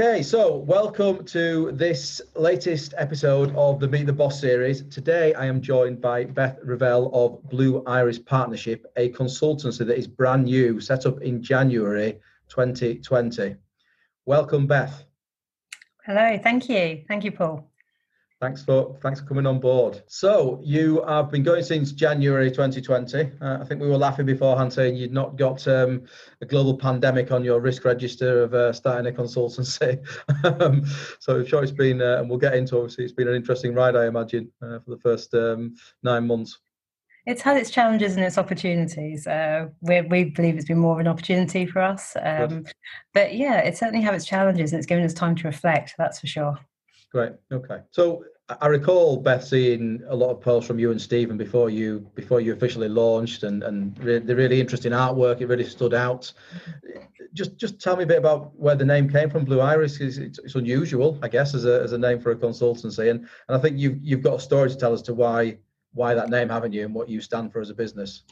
Okay, so welcome to this latest episode of the Meet the Boss series. Today I am joined by Beth Revell of Blue Iris Partnership, a consultancy that is brand new, set up in January 2020. Welcome, Beth. Hello, thank you. Thank you, Paul. Thanks for thanks for coming on board. So you have been going since January 2020. Uh, I think we were laughing beforehand saying you'd not got um, a global pandemic on your risk register of uh, starting a consultancy. um, so I'm sure it's been, uh, and we'll get into obviously it's been an interesting ride, I imagine, uh, for the first um, nine months. It's had its challenges and its opportunities. Uh, we, we believe it's been more of an opportunity for us. Um, but yeah, it certainly had its challenges and it's given us time to reflect, that's for sure. Great. Okay. So I recall Beth seeing a lot of posts from you and Stephen before you before you officially launched, and and re- the really interesting artwork. It really stood out. Just just tell me a bit about where the name came from. Blue Iris is it's, it's unusual, I guess, as a as a name for a consultancy, and and I think you've you've got a story to tell as to why why that name, haven't you, and what you stand for as a business.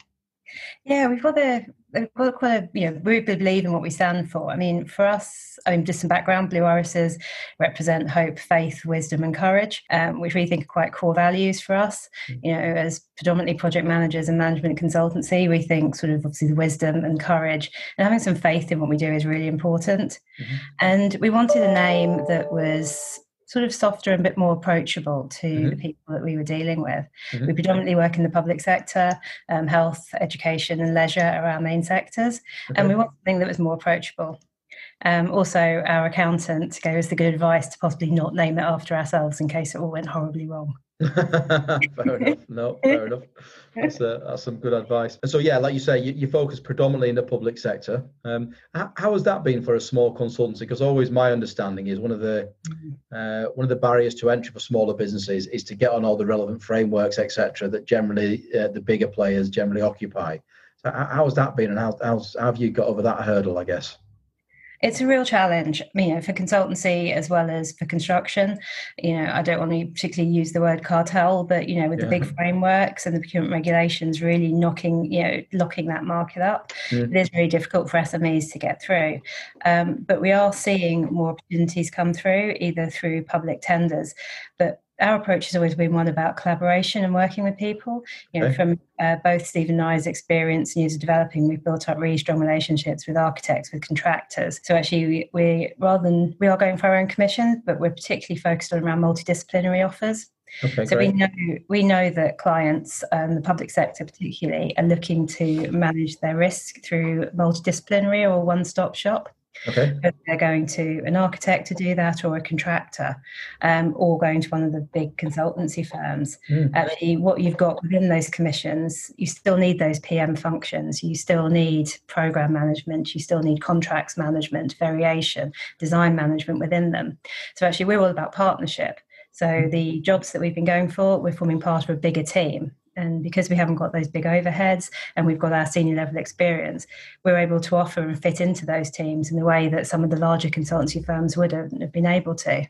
Yeah, we've got a, we've got quite a, you know, we believe in what we stand for. I mean, for us, I mean, just some background, Blue Irises represent hope, faith, wisdom, and courage, um, which we think are quite core values for us. Mm. You know, as predominantly project managers and management consultancy, we think sort of obviously the wisdom and courage and having some faith in what we do is really important. Mm-hmm. And we wanted a name that was sort of softer and a bit more approachable to mm-hmm. the people that we were dealing with. Mm-hmm. We predominantly work in the public sector, um, health, education, and leisure are our main sectors, okay. and we want something that was more approachable. Um, also, our accountant gave us the good advice to possibly not name it after ourselves in case it all went horribly wrong. fair enough. No, fair enough. That's, uh, that's some good advice. And so, yeah, like you say, you, you focus predominantly in the public sector. Um, how, how, has that been for a small consultancy? Because always my understanding is one of the uh, one of the barriers to entry for smaller businesses is to get on all the relevant frameworks, etc., that generally uh, the bigger players generally occupy. So, how, has that been, and how, how have you got over that hurdle? I guess it's a real challenge, you know, for consultancy as well as for construction. You know, I don't want to particularly use the word cartel, but you know, with yeah. the big frameworks and the procurement regulations really knocking, you know, locking that market up, mm. it is really difficult for SMEs to get through. Um, but we are seeing more opportunities come through, either through public tenders, but our approach has always been one about collaboration and working with people. You know, okay. from uh, both Steve and I's experience and user developing, we've built up really strong relationships with architects, with contractors. So actually, we, we rather than we are going for our own commission, but we're particularly focused on around multidisciplinary offers. Okay, so great. we know we know that clients, um, the public sector particularly, are looking to manage their risk through multidisciplinary or one-stop shop. Okay. They're going to an architect to do that or a contractor um, or going to one of the big consultancy firms. Mm. Actually, what you've got within those commissions, you still need those PM functions. You still need program management. You still need contracts management, variation, design management within them. So actually, we're all about partnership. So mm. the jobs that we've been going for, we're forming part of a bigger team and because we haven't got those big overheads and we've got our senior level experience we're able to offer and fit into those teams in the way that some of the larger consultancy firms would have been able to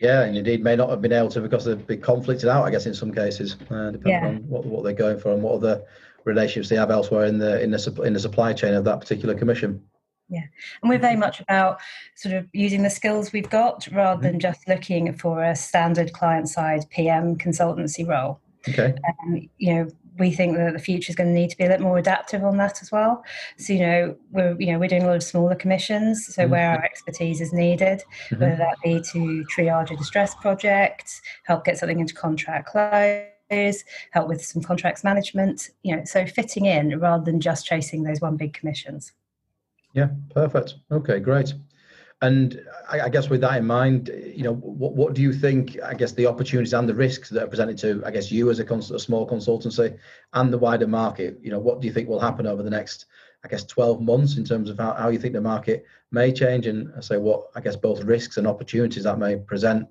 yeah and indeed may not have been able to because they've been conflicted out i guess in some cases uh, depending yeah. on what, what they're going for and what other relationships they have elsewhere in the in the in the supply chain of that particular commission yeah and we're very much about sort of using the skills we've got rather than mm-hmm. just looking for a standard client side pm consultancy role Okay. Um, you know, we think that the future is going to need to be a little more adaptive on that as well. So, you know, we're you know we're doing a lot of smaller commissions, so mm-hmm. where our expertise is needed, mm-hmm. whether that be to triage a distress project, help get something into contract close, help with some contracts management. You know, so fitting in rather than just chasing those one big commissions. Yeah, perfect. Okay, great. And I, guess with that in mind, you know, what, what do you think? I guess the opportunities and the risks that are presented to, I guess, you as a, cons- a small consultancy and the wider market. You know, what do you think will happen over the next, I guess, 12 months in terms of how, how you think the market may change, and I say what I guess both risks and opportunities that may present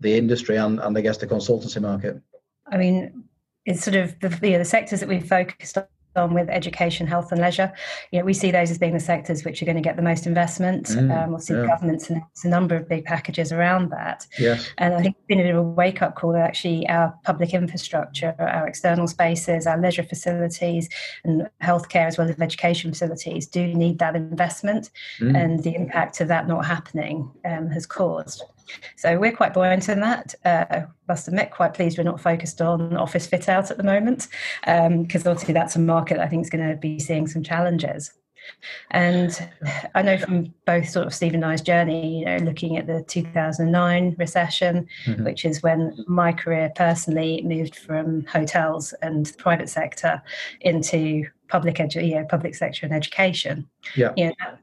the industry and, and I guess the consultancy market. I mean, it's sort of the, you know, the sectors that we've focused on with education, health, and leisure. You know, we see those as being the sectors which are going to get the most investment. Mm, um, see yeah. government's announced a number of big packages around that. Yes. And I think it's been a bit of a wake up call that actually our public infrastructure, our external spaces, our leisure facilities, and healthcare as well as education facilities do need that investment. Mm. And the impact of that not happening um, has caused. So we're quite buoyant in that. Uh, must admit, quite pleased we're not focused on office fit out at the moment, because um, obviously that's a market I think is going to be seeing some challenges. And I know from both sort of Steve and I's journey, you know, looking at the 2009 recession, mm-hmm. which is when my career personally moved from hotels and private sector into public edu- you know, public sector and education. Yeah. You know,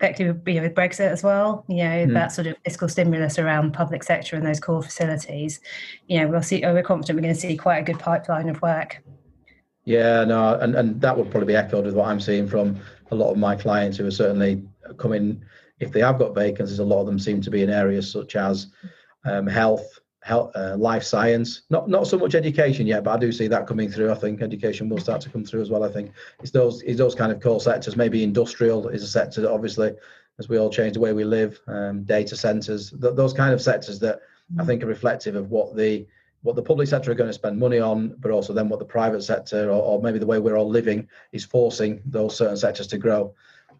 effectively with Brexit as well. You know mm. that sort of fiscal stimulus around public sector and those core facilities. You know we'll see. Oh, we're confident we're going to see quite a good pipeline of work. Yeah, no, and, and that would probably be echoed with what I'm seeing from a lot of my clients who are certainly coming. If they have got vacancies, a lot of them seem to be in areas such as um, health, health, uh, life science. Not not so much education yet, but I do see that coming through. I think education will start to come through as well. I think it's those it's those kind of core sectors. Maybe industrial is a sector that obviously, as we all change the way we live, um, data centers, th- those kind of sectors that I think are reflective of what the what the public sector are going to spend money on, but also then what the private sector or, or maybe the way we're all living is forcing those certain sectors to grow.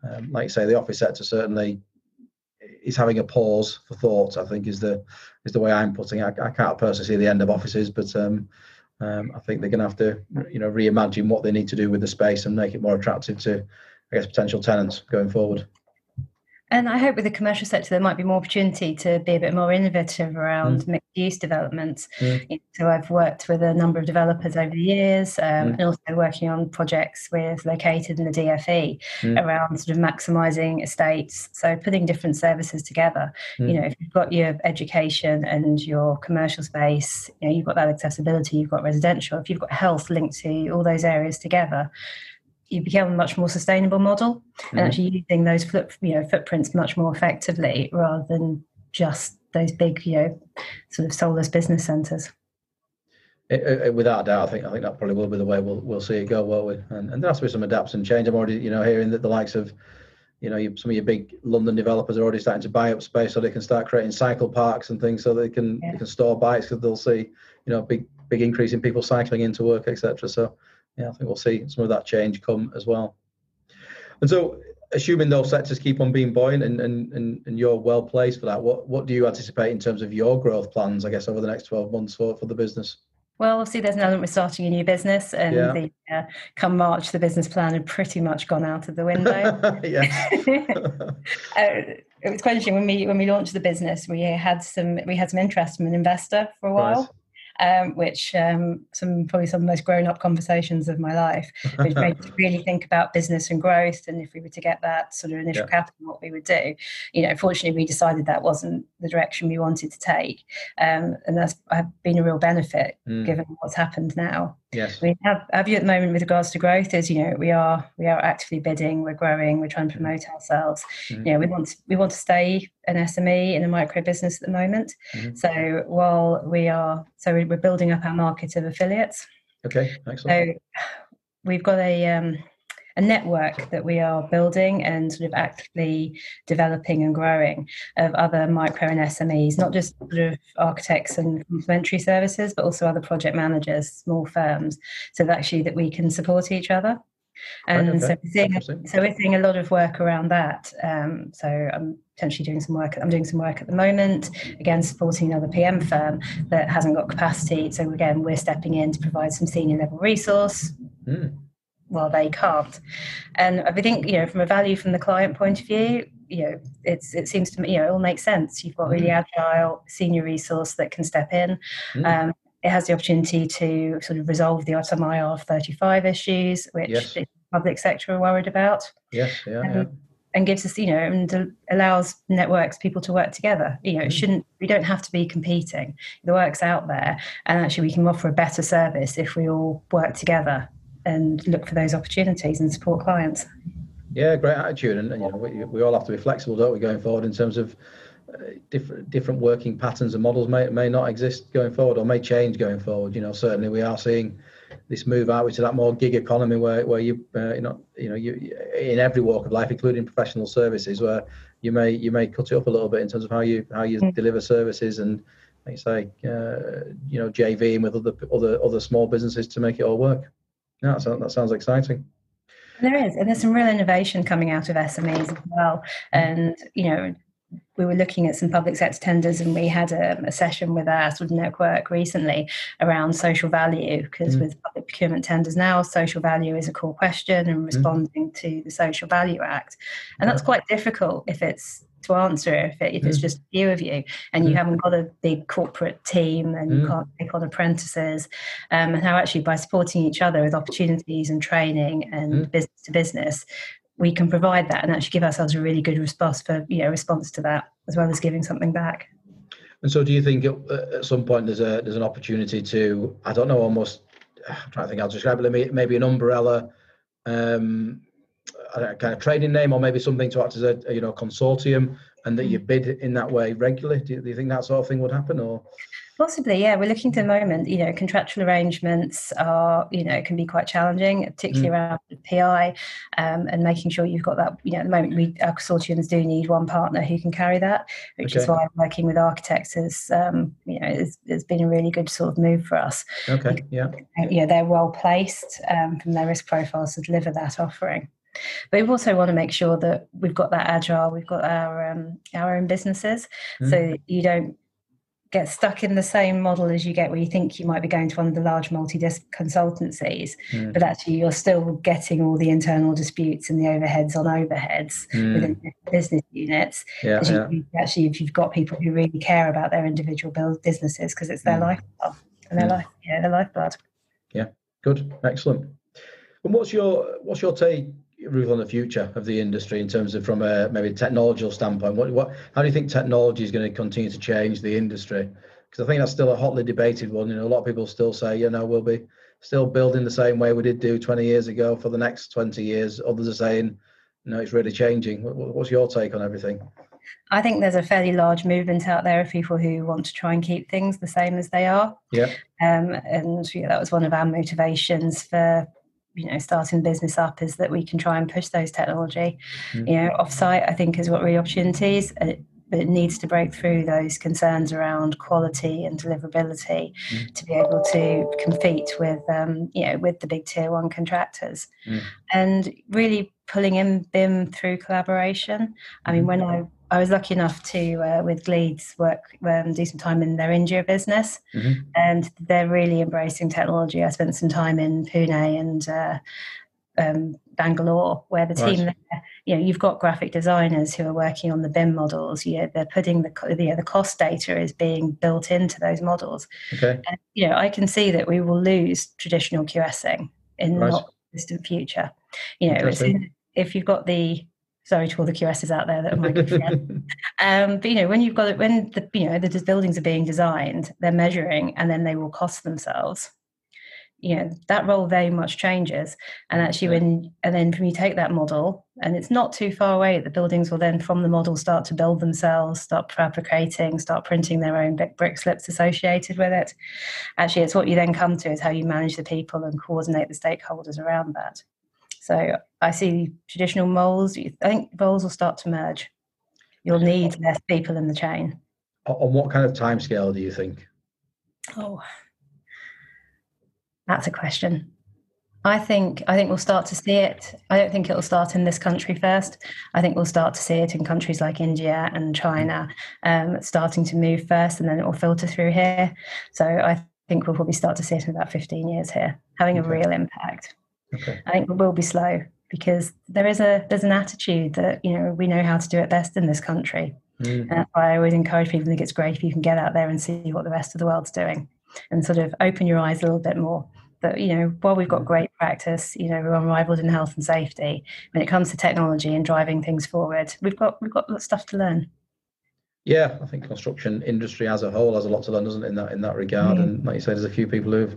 Um, like you say, the office sector certainly is having a pause for thought. I think is the is the way I'm putting it. I, I can't personally see the end of offices, but um, um, I think they're going to have to you know reimagine what they need to do with the space and make it more attractive to I guess potential tenants going forward. And I hope with the commercial sector, there might be more opportunity to be a bit more innovative around mm. mixed use developments. Mm. So I've worked with a number of developers over the years um, mm. and also working on projects with located in the DFE mm. around sort of maximising estates. So putting different services together. You mm. know, if you've got your education and your commercial space, you know, you've got that accessibility, you've got residential. If you've got health linked to all those areas together, you become a much more sustainable model mm-hmm. and actually using those foot, you know footprints much more effectively rather than just those big you know sort of soulless business centres. It, it, without doubt, I think I think that probably will be the way we'll we'll see it go, won't we? And, and there has to be some adapts and change. I'm already you know hearing that the likes of you know some of your big London developers are already starting to buy up space so they can start creating cycle parks and things so they can yeah. they can store bikes because they'll see you know big big increase in people cycling into work etc. So yeah, I think we'll see some of that change come as well. And so, assuming those sectors keep on being buoyant and, and, and, and you're well placed for that, what, what do you anticipate in terms of your growth plans, I guess, over the next 12 months for, for the business? Well, see. There's an element with starting a new business, and yeah. the, uh, come March, the business plan had pretty much gone out of the window. uh, it was quite interesting when we when we launched the business. We had some we had some interest from an investor for a while, um, which um, some probably some of the most grown up conversations of my life, which made me really think about business and growth. And if we were to get that sort of initial yeah. capital, what we would do. You know, fortunately, we decided that wasn't the direction we wanted to take, um, and that's been a real benefit mm. given what's happened now. Yes. We have our view at the moment with regards to growth is, you know, we are we are actively bidding, we're growing, we're trying to mm. promote ourselves. Mm-hmm. You know, we want to, we want to stay an SME in a micro business at the moment. Mm-hmm. So while we are so we're building up our market of affiliates. Okay, excellent. So we've got a um, a network that we are building and sort of actively developing and growing of other micro and SMEs, not just sort of architects and complementary services, but also other project managers, small firms, so that actually that we can support each other. And right, okay. so, we're seeing, so we're seeing a lot of work around that. Um, so I'm potentially doing some work. I'm doing some work at the moment, again supporting another PM firm that hasn't got capacity. So again, we're stepping in to provide some senior level resource. Mm well they can't and i think you know from a value from the client point of view you know it's it seems to me you know it all makes sense you've got really mm. agile senior resource that can step in mm. um, it has the opportunity to sort of resolve the autumn IR 35 issues which yes. the public sector are worried about yes yeah, um, yeah. and gives us you know and allows networks people to work together you know mm. it shouldn't we don't have to be competing the work's out there and actually we can offer a better service if we all work together and look for those opportunities and support clients. Yeah, great attitude, and, and you know we, we all have to be flexible, don't we, going forward in terms of uh, different different working patterns and models may may not exist going forward or may change going forward. You know, certainly we are seeing this move out into that more gig economy where where you uh, you know you know you in every walk of life, including professional services, where you may you may cut it up a little bit in terms of how you how you mm. deliver services and like you say uh, you know JVing with other other other small businesses to make it all work. Yeah, that sounds, that sounds exciting. There is, and there's some real innovation coming out of SMEs as well. And you know, we were looking at some public sector tenders and we had a, a session with our sort of network recently around social value because mm. with public procurement tenders now social value is a core question and mm. responding mm. to the social value act and that's quite difficult if it's to answer if, it, if it's just a few of you and you haven't got a big corporate team and you can't take on apprentices um, and how actually by supporting each other with opportunities and training and business to business we can provide that and actually give ourselves a really good response for you know response to that as well as giving something back. And so, do you think at some point there's a there's an opportunity to I don't know almost I'm trying to think I'll describe it maybe an umbrella um, kind of trading name or maybe something to act as a, you know consortium and that you mm. bid in that way regularly. Do you, do you think that sort of thing would happen or? Possibly, yeah. We're looking to the moment, you know, contractual arrangements are, you know, can be quite challenging, particularly mm. around PI um, and making sure you've got that, you know, at the moment we our consortiums do need one partner who can carry that, which okay. is why working with architects has, um, you know, has, has, been a really good sort of move for us. Okay, yeah. Yeah, they're well placed um, from their risk profiles to deliver that offering. But we also want to make sure that we've got that agile, we've got our um, our own businesses, mm. so you don't get stuck in the same model as you get where you think you might be going to one of the large multi-disc consultancies mm. but actually you're still getting all the internal disputes and the overheads on overheads mm. within business units yeah, yeah. You, actually if you've got people who really care about their individual businesses because it's their mm. lifeblood and their mm. life yeah their lifeblood yeah good excellent and what's your what's your take Ruth on the future of the industry in terms of from a maybe technological standpoint? What, what how do you think technology is going to continue to change the industry? Because I think that's still a hotly debated one. You know, a lot of people still say, you know, we'll be still building the same way we did do 20 years ago for the next 20 years. Others are saying, no, it's really changing. What's your take on everything? I think there's a fairly large movement out there of people who want to try and keep things the same as they are. Yeah. Um, and yeah, that was one of our motivations for you know starting business up is that we can try and push those technology mm-hmm. you know offsite i think is what real opportunities uh, but it needs to break through those concerns around quality and deliverability mm-hmm. to be able to compete with um, you know with the big tier one contractors mm-hmm. and really pulling in BIM through collaboration i mean when i I was lucky enough to, uh, with Gleeds, work um, do some time in their India business, mm-hmm. and they're really embracing technology. I spent some time in Pune and uh, um, Bangalore, where the team, right. there, you know, you've got graphic designers who are working on the BIM models. You know, they're putting the you know, the cost data is being built into those models. Okay. And, you know, I can see that we will lose traditional QSing in right. the not distant future. You know, if you've got the sorry to all the QSs out there that are my good friends. um, but you know, when you've got it, when the you know the buildings are being designed, they're measuring, and then they will cost themselves. You know that role very much changes, and actually, when and then when you take that model, and it's not too far away, the buildings will then from the model start to build themselves, start fabricating, start printing their own brick slips associated with it. Actually, it's what you then come to is how you manage the people and coordinate the stakeholders around that. So I see traditional moles. I think roles will start to merge. You'll need less people in the chain. On what kind of time scale do you think? Oh, that's a question. I think I think we'll start to see it. I don't think it'll start in this country first. I think we'll start to see it in countries like India and China, um, starting to move first, and then it will filter through here. So I think we'll probably start to see it in about 15 years here, having okay. a real impact. Okay. I think we will be slow because there is a there's an attitude that you know we know how to do it best in this country. Mm. And that's why I always encourage people. I think it's great if you can get out there and see what the rest of the world's doing, and sort of open your eyes a little bit more. But you know, while we've got mm. great practice, you know, we're unrivaled in health and safety. When it comes to technology and driving things forward, we've got we've got stuff to learn. Yeah, I think construction industry as a whole has a lot to learn, doesn't it, in that in that regard? Mm. And like you said, there's a few people who've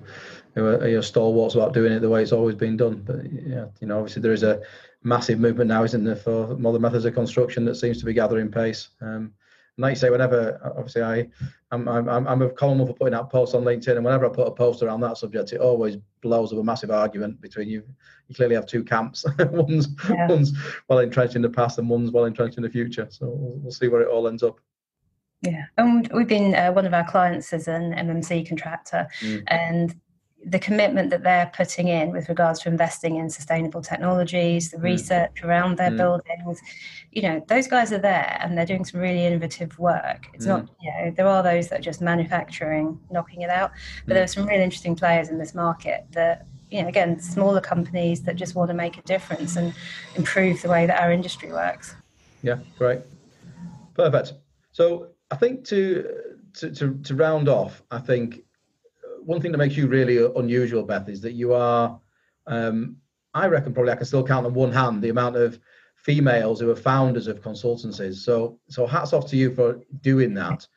who are, are stalwarts about doing it the way it's always been done. But yeah, you know, obviously there is a massive movement now, isn't there, for modern methods of construction that seems to be gathering pace. Um, like you say, whenever obviously I, I'm I'm I'm a common for putting out posts on LinkedIn, and whenever I put a post around that subject, it always blows up a massive argument between you. You clearly have two camps. one's yeah. one's well entrenched in the past, and one's well entrenched in the future. So we'll, we'll see where it all ends up. Yeah, and we've been uh, one of our clients as an MMC contractor, mm. and the commitment that they're putting in with regards to investing in sustainable technologies, the mm. research around their mm. buildings, you know, those guys are there and they're doing some really innovative work. It's mm. not, you know, there are those that are just manufacturing, knocking it out, but mm. there are some really interesting players in this market that, you know, again, smaller companies that just want to make a difference and improve the way that our industry works. Yeah, great. Perfect. So I think to, to, to, to round off, I think one thing that makes you really unusual, Beth, is that you are. Um, I reckon probably I can still count on one hand the amount of females who are founders of consultancies. So, so hats off to you for doing that.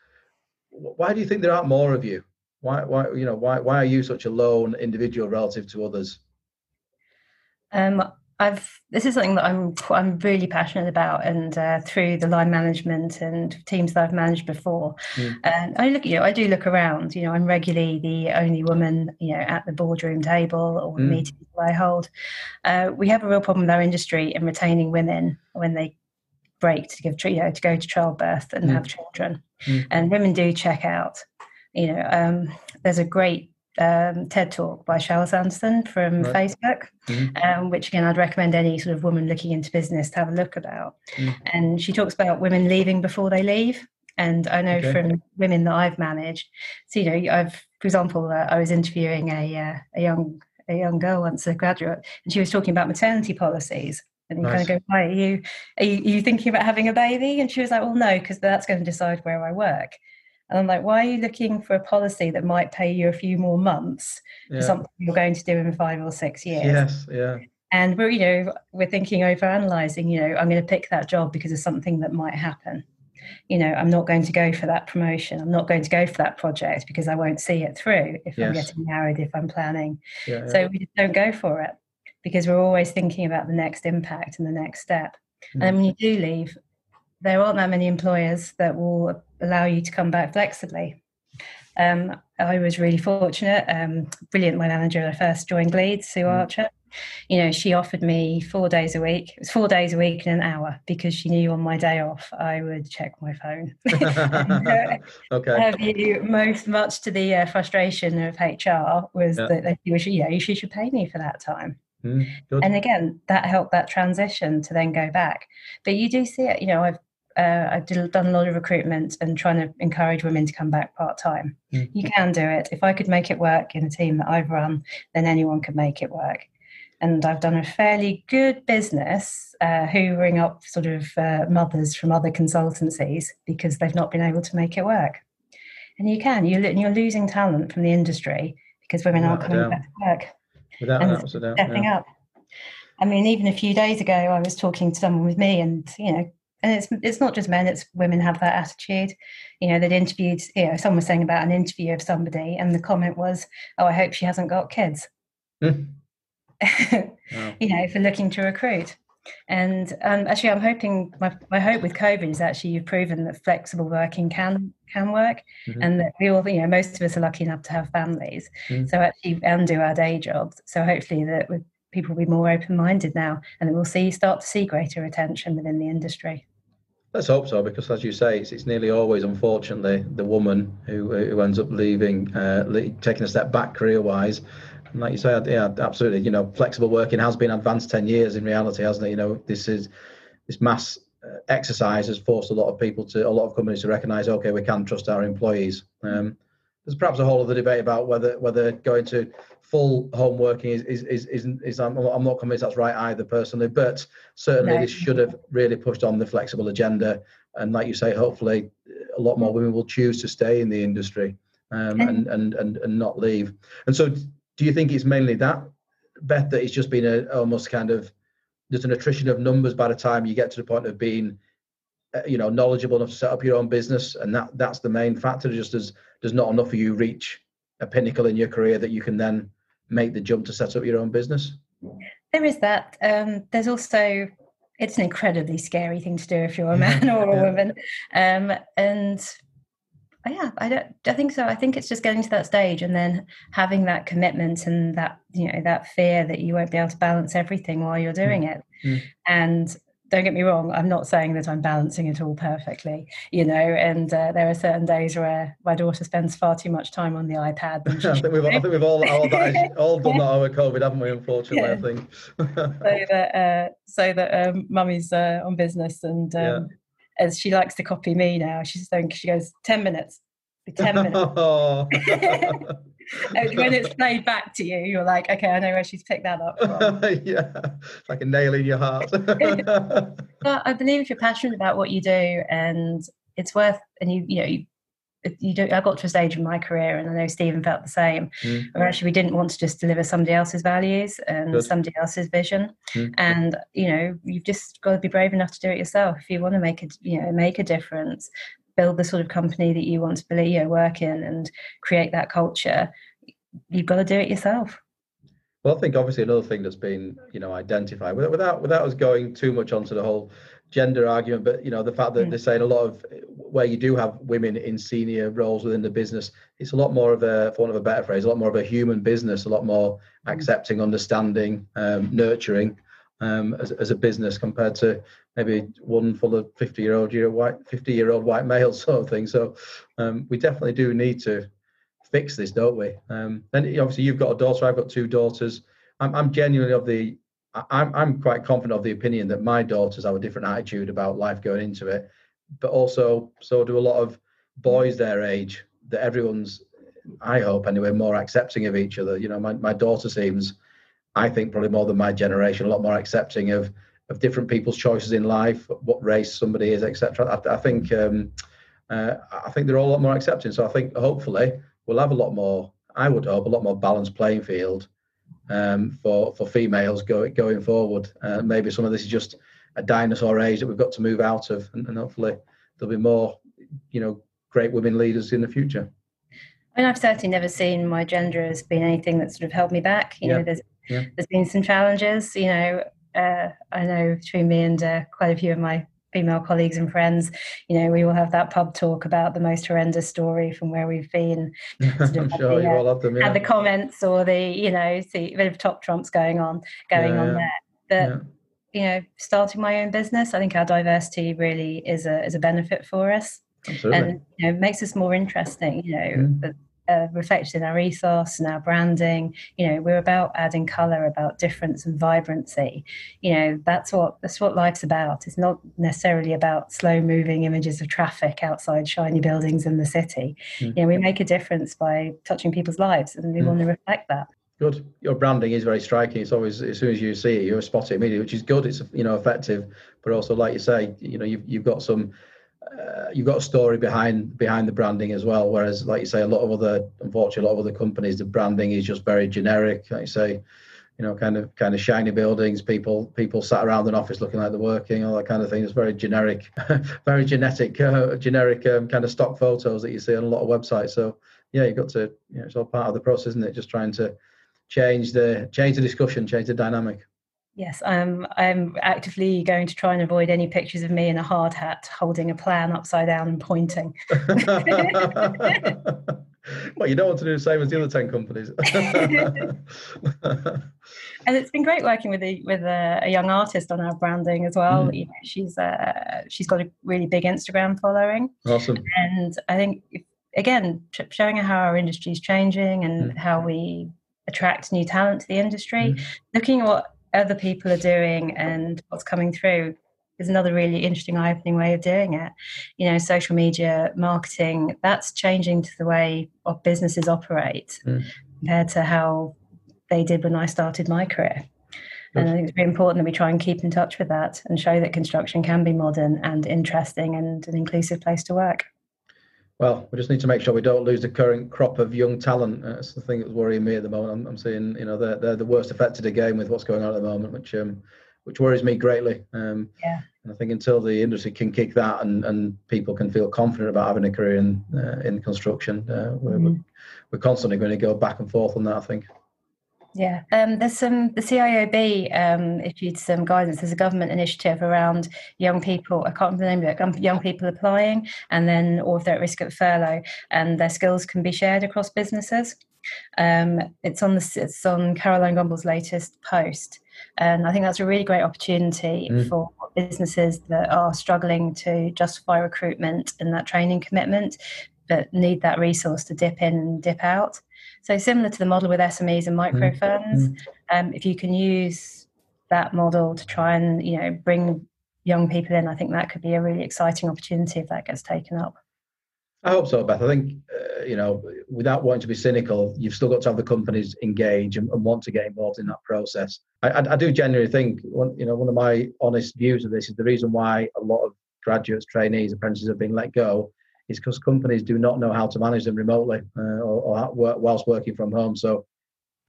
Why do you think there aren't more of you? Why, why, you know, why, why are you such a lone individual relative to others? Um, I've this is something that I'm I'm really passionate about, and uh, through the line management and teams that I've managed before, mm. and I look, you know, I do look around. You know, I'm regularly the only woman, you know, at the boardroom table or mm. meetings I hold. Uh, we have a real problem in our industry in retaining women when they break to give, you know, to go to childbirth and mm. have children, mm. and women do check out. You know, um, there's a great um, TED talk by Charlotte Anderson from right. Facebook, mm-hmm. um, which again I'd recommend any sort of woman looking into business to have a look about. Mm-hmm. And she talks about women leaving before they leave. And I know okay. from women that I've managed, so you know, I've, for example, uh, I was interviewing a uh, a young a young girl once, a graduate, and she was talking about maternity policies. And you nice. kind of go, "Why are you, are you are you thinking about having a baby?" And she was like, "Well, no, because that's going to decide where I work." And I'm like, why are you looking for a policy that might pay you a few more months yeah. for something you're going to do in five or six years? Yes, yeah. And we're, you know, we're thinking over analyzing, you know, I'm going to pick that job because of something that might happen. You know, I'm not going to go for that promotion. I'm not going to go for that project because I won't see it through if yes. I'm getting married, if I'm planning. Yeah, yeah. So we just don't go for it because we're always thinking about the next impact and the next step. Mm. And then when you do leave, there aren't that many employers that will allow you to come back flexibly. Um, I was really fortunate, um, brilliant. My manager when I first joined Gleeds, Sue mm. Archer. You know, she offered me four days a week. It was four days a week and an hour because she knew on my day off I would check my phone. okay. Have you most much to the uh, frustration of HR was yeah. that they yeah, you should pay me for that time. Mm, and again, that helped that transition to then go back. But you do see it, you know, I've uh, I've done a lot of recruitment and trying to encourage women to come back part time. Mm-hmm. You can do it. If I could make it work in a team that I've run, then anyone could make it work. And I've done a fairly good business uh, hoovering up sort of uh, mothers from other consultancies because they've not been able to make it work. And you can. You're, you're losing talent from the industry because women aren't coming back to work. Without and stepping yeah. up. I mean, even a few days ago, I was talking to someone with me, and you know, and it's it's not just men; it's women have that attitude. You know, they'd interviewed. You know, someone was saying about an interview of somebody, and the comment was, "Oh, I hope she hasn't got kids." Mm. wow. You know, for looking to recruit. And um, actually, I'm hoping my, my hope with COVID is actually you've proven that flexible working can can work, mm-hmm. and that we all, you know, most of us are lucky enough to have families, mm-hmm. so actually and do our day jobs. So hopefully that people will be more open minded now, and we'll see start to see greater attention within the industry. Let's hope so, because as you say, it's, it's nearly always, unfortunately, the woman who who ends up leaving, uh, taking a step back career-wise. And like you say, yeah, absolutely. You know, flexible working has been advanced ten years in reality, hasn't it? You know, this is this mass uh, exercise has forced a lot of people to, a lot of companies to recognise, okay, we can trust our employees. Um, there's perhaps a whole other debate about whether whether going to full home working is is is, is, is I'm, I'm not convinced that's right either personally, but certainly no. this should have really pushed on the flexible agenda. And like you say, hopefully a lot more women will choose to stay in the industry um, and, and and and not leave. And so, do you think it's mainly that, Beth, that it's just been a almost kind of there's an attrition of numbers by the time you get to the point of being you know knowledgeable enough to set up your own business and that that's the main factor just as there's not enough of you reach a pinnacle in your career that you can then make the jump to set up your own business? There is that. Um, there's also it's an incredibly scary thing to do if you're a man or a woman. Um, and yeah, I don't. I think so. I think it's just getting to that stage and then having that commitment and that you know that fear that you won't be able to balance everything while you're doing mm. it. Mm. And don't get me wrong, I'm not saying that I'm balancing it all perfectly, you know. And uh, there are certain days where my daughter spends far too much time on the iPad. I think we've, I think we've all all, that, all done that over COVID, haven't we? Unfortunately, yeah. I think. so that uh, so that um, mummy's uh, on business, and um, yeah. as she likes to copy me now, she's saying she goes ten minutes, ten minutes. when it's played back to you, you're like, okay, I know where she's picked that up from. yeah, like a nail in your heart. but I believe if you're passionate about what you do and it's worth, and you, you know, you, you do, I got to a stage in my career, and I know Stephen felt the same. Mm. Where actually, we didn't want to just deliver somebody else's values and Good. somebody else's vision, mm. and you know, you've just got to be brave enough to do it yourself if you want to make a, you know, make a difference build the sort of company that you want to believe, you know, work in and create that culture, you've got to do it yourself. Well, I think obviously another thing that's been, you know, identified without without us going too much onto the whole gender argument, but you know, the fact that mm. they're saying a lot of where you do have women in senior roles within the business, it's a lot more of a, for want of a better phrase, a lot more of a human business, a lot more mm. accepting, understanding, um, nurturing um, as, as a business compared to maybe one full of 50 year old year white 50 year old white male sort of thing. So um, we definitely do need to fix this don't we? Um, and obviously you've got a daughter i've got two daughters. I'm, I'm genuinely of the I'm, I'm quite confident of the opinion that my daughters have a different attitude about life going into it but also so do a lot of boys their age that everyone's i hope anyway more accepting of each other. You know my, my daughter seems i think probably more than my generation a lot more accepting of of different people's choices in life, what race somebody is, etc. I, I, think um, uh, I think they're all a lot more accepting. So I think hopefully we'll have a lot more. I would hope a lot more balanced playing field um, for for females going going forward. Uh, maybe some of this is just a dinosaur age that we've got to move out of, and, and hopefully there'll be more, you know, great women leaders in the future. I mean, I've certainly never seen my gender as being anything that sort of held me back. You yeah. know, there's yeah. there's been some challenges. You know, uh, I know between me and uh, quite a few of my female colleagues and friends, you know, we will have that pub talk about the most horrendous story from where we've been. Sort of I'm sure the, you uh, all have them. Yeah. And the comments or the, you know, see a bit of top trumps going on, going yeah, on there. But you know, starting my own business, I think our diversity really is a is a benefit for us. Absolutely. And you know, makes us more interesting. You know, mm uh, reflected in our ethos and our branding. You know, we're about adding color, about difference and vibrancy. You know, that's what that's what life's about. It's not necessarily about slow moving images of traffic outside shiny buildings in the city. Mm. You know, we make a difference by touching people's lives, and we mm. want to reflect that. Good. Your branding is very striking. It's always as soon as you see it, you spot it immediately, which is good. It's you know effective, but also like you say, you know you've you've got some uh, you've got a story behind behind the branding as well. Whereas, like you say, a lot of other, unfortunately, a lot of other companies, the branding is just very generic. Like you say, you know, kind of kind of shiny buildings, people people sat around an office looking like they're working, all that kind of thing. It's very generic, very genetic, uh, generic um, kind of stock photos that you see on a lot of websites. So yeah, you've got to, you know, it's all part of the process, isn't it? Just trying to change the change the discussion, change the dynamic. Yes, I'm. I'm actively going to try and avoid any pictures of me in a hard hat, holding a plan upside down and pointing. well, you don't want to do the same as the other ten companies. and it's been great working with a, with a, a young artist on our branding as well. Mm. You know, she's uh, she's got a really big Instagram following. Awesome. And I think again, showing how our industry is changing and mm. how we attract new talent to the industry, mm. looking at what other people are doing and what's coming through is another really interesting eye-opening way of doing it you know social media marketing that's changing to the way our businesses operate mm. compared to how they did when i started my career and I think it's really important that we try and keep in touch with that and show that construction can be modern and interesting and an inclusive place to work. Well, we just need to make sure we don't lose the current crop of young talent. Uh, that's the thing that's worrying me at the moment. I'm, I'm seeing, you know, they're, they're the worst affected again with what's going on at the moment, which um, which worries me greatly. Um, yeah. And I think until the industry can kick that and, and people can feel confident about having a career in uh, in construction, uh, we're, mm-hmm. we're constantly going to go back and forth on that. I think. Yeah, um, there's some. The CIOB um, issued some guidance. There's a government initiative around young people. I can't remember the name of it. Young people applying, and then or if they're at risk of furlough, and their skills can be shared across businesses. Um, it's on the. It's on Caroline Gumble's latest post, and I think that's a really great opportunity mm. for businesses that are struggling to justify recruitment and that training commitment, but need that resource to dip in and dip out. So similar to the model with SMEs and micro mm. mm. um, if you can use that model to try and you know bring young people in, I think that could be a really exciting opportunity if that gets taken up. I hope so, Beth. I think uh, you know, without wanting to be cynical, you've still got to have the companies engage and, and want to get involved in that process. I, I, I, do genuinely think, one, you know, one of my honest views of this is the reason why a lot of graduates, trainees, apprentices have been let go is because companies do not know how to manage them remotely uh, or, or work, whilst working from home. So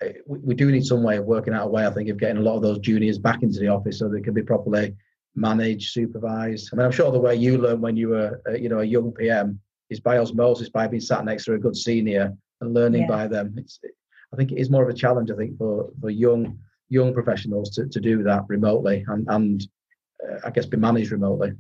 uh, we, we, do need some way of working out a way, I think, of getting a lot of those juniors back into the office so they can be properly managed, supervised. I mean, I'm sure the way you learned when you were, uh, you know, a young PM is by osmosis, by being sat next to a good senior and learning yeah. by them. It's, I think it is more of a challenge, I think, for, for young young professionals to, to do that remotely and, and uh, I guess be managed remotely.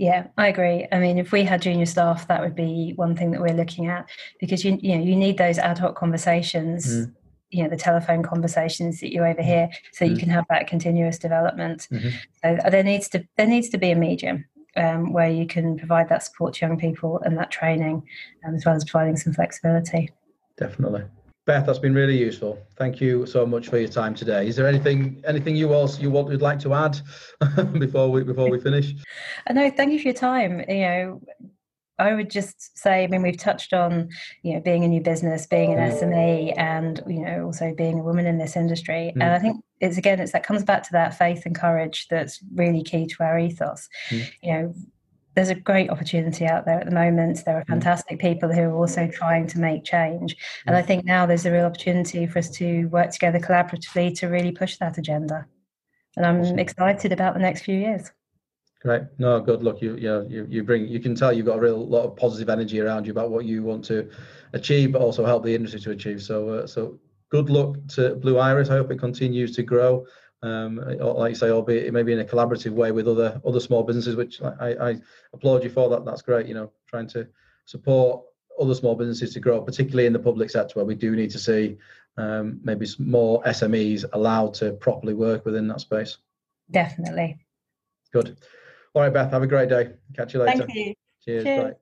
Yeah, I agree. I mean, if we had junior staff, that would be one thing that we're looking at because you you know you need those ad hoc conversations. Mm. You know the telephone conversations that you overhear, so mm. you can have that continuous development. Mm-hmm. So there needs to there needs to be a medium um, where you can provide that support to young people and that training, um, as well as providing some flexibility. Definitely. Beth, that's been really useful. Thank you so much for your time today. Is there anything anything you also you want would like to add before we before we finish? Uh, no, thank you for your time. You know, I would just say, I mean, we've touched on, you know, being a new business, being an. SME, and you know, also being a woman in this industry. Mm. And I think it's again, it's that comes back to that faith and courage that's really key to our ethos. Mm. You know, there's a great opportunity out there at the moment. There are mm. fantastic people who are also trying to make change. And I mm. think now there's a real opportunity for us to work together collaboratively to really push that agenda. And I'm excited about the next few years. Great. No, good. Look, you, you, you, you bring, you can tell you've got a real lot of positive energy around you about what you want to achieve, but also help the industry to achieve. So, uh, so good luck to Blue Iris. I hope it continues to grow um, like you say, albeit maybe in a collaborative way with other other small businesses, which I, I applaud you for. That that's great. You know, trying to support other small businesses to grow, particularly in the public sector, where we do need to see um, maybe more SMEs allowed to properly work within that space. Definitely. Good. All right, Beth. Have a great day. Catch you later. Thank you. Cheers. Cheers. Bye.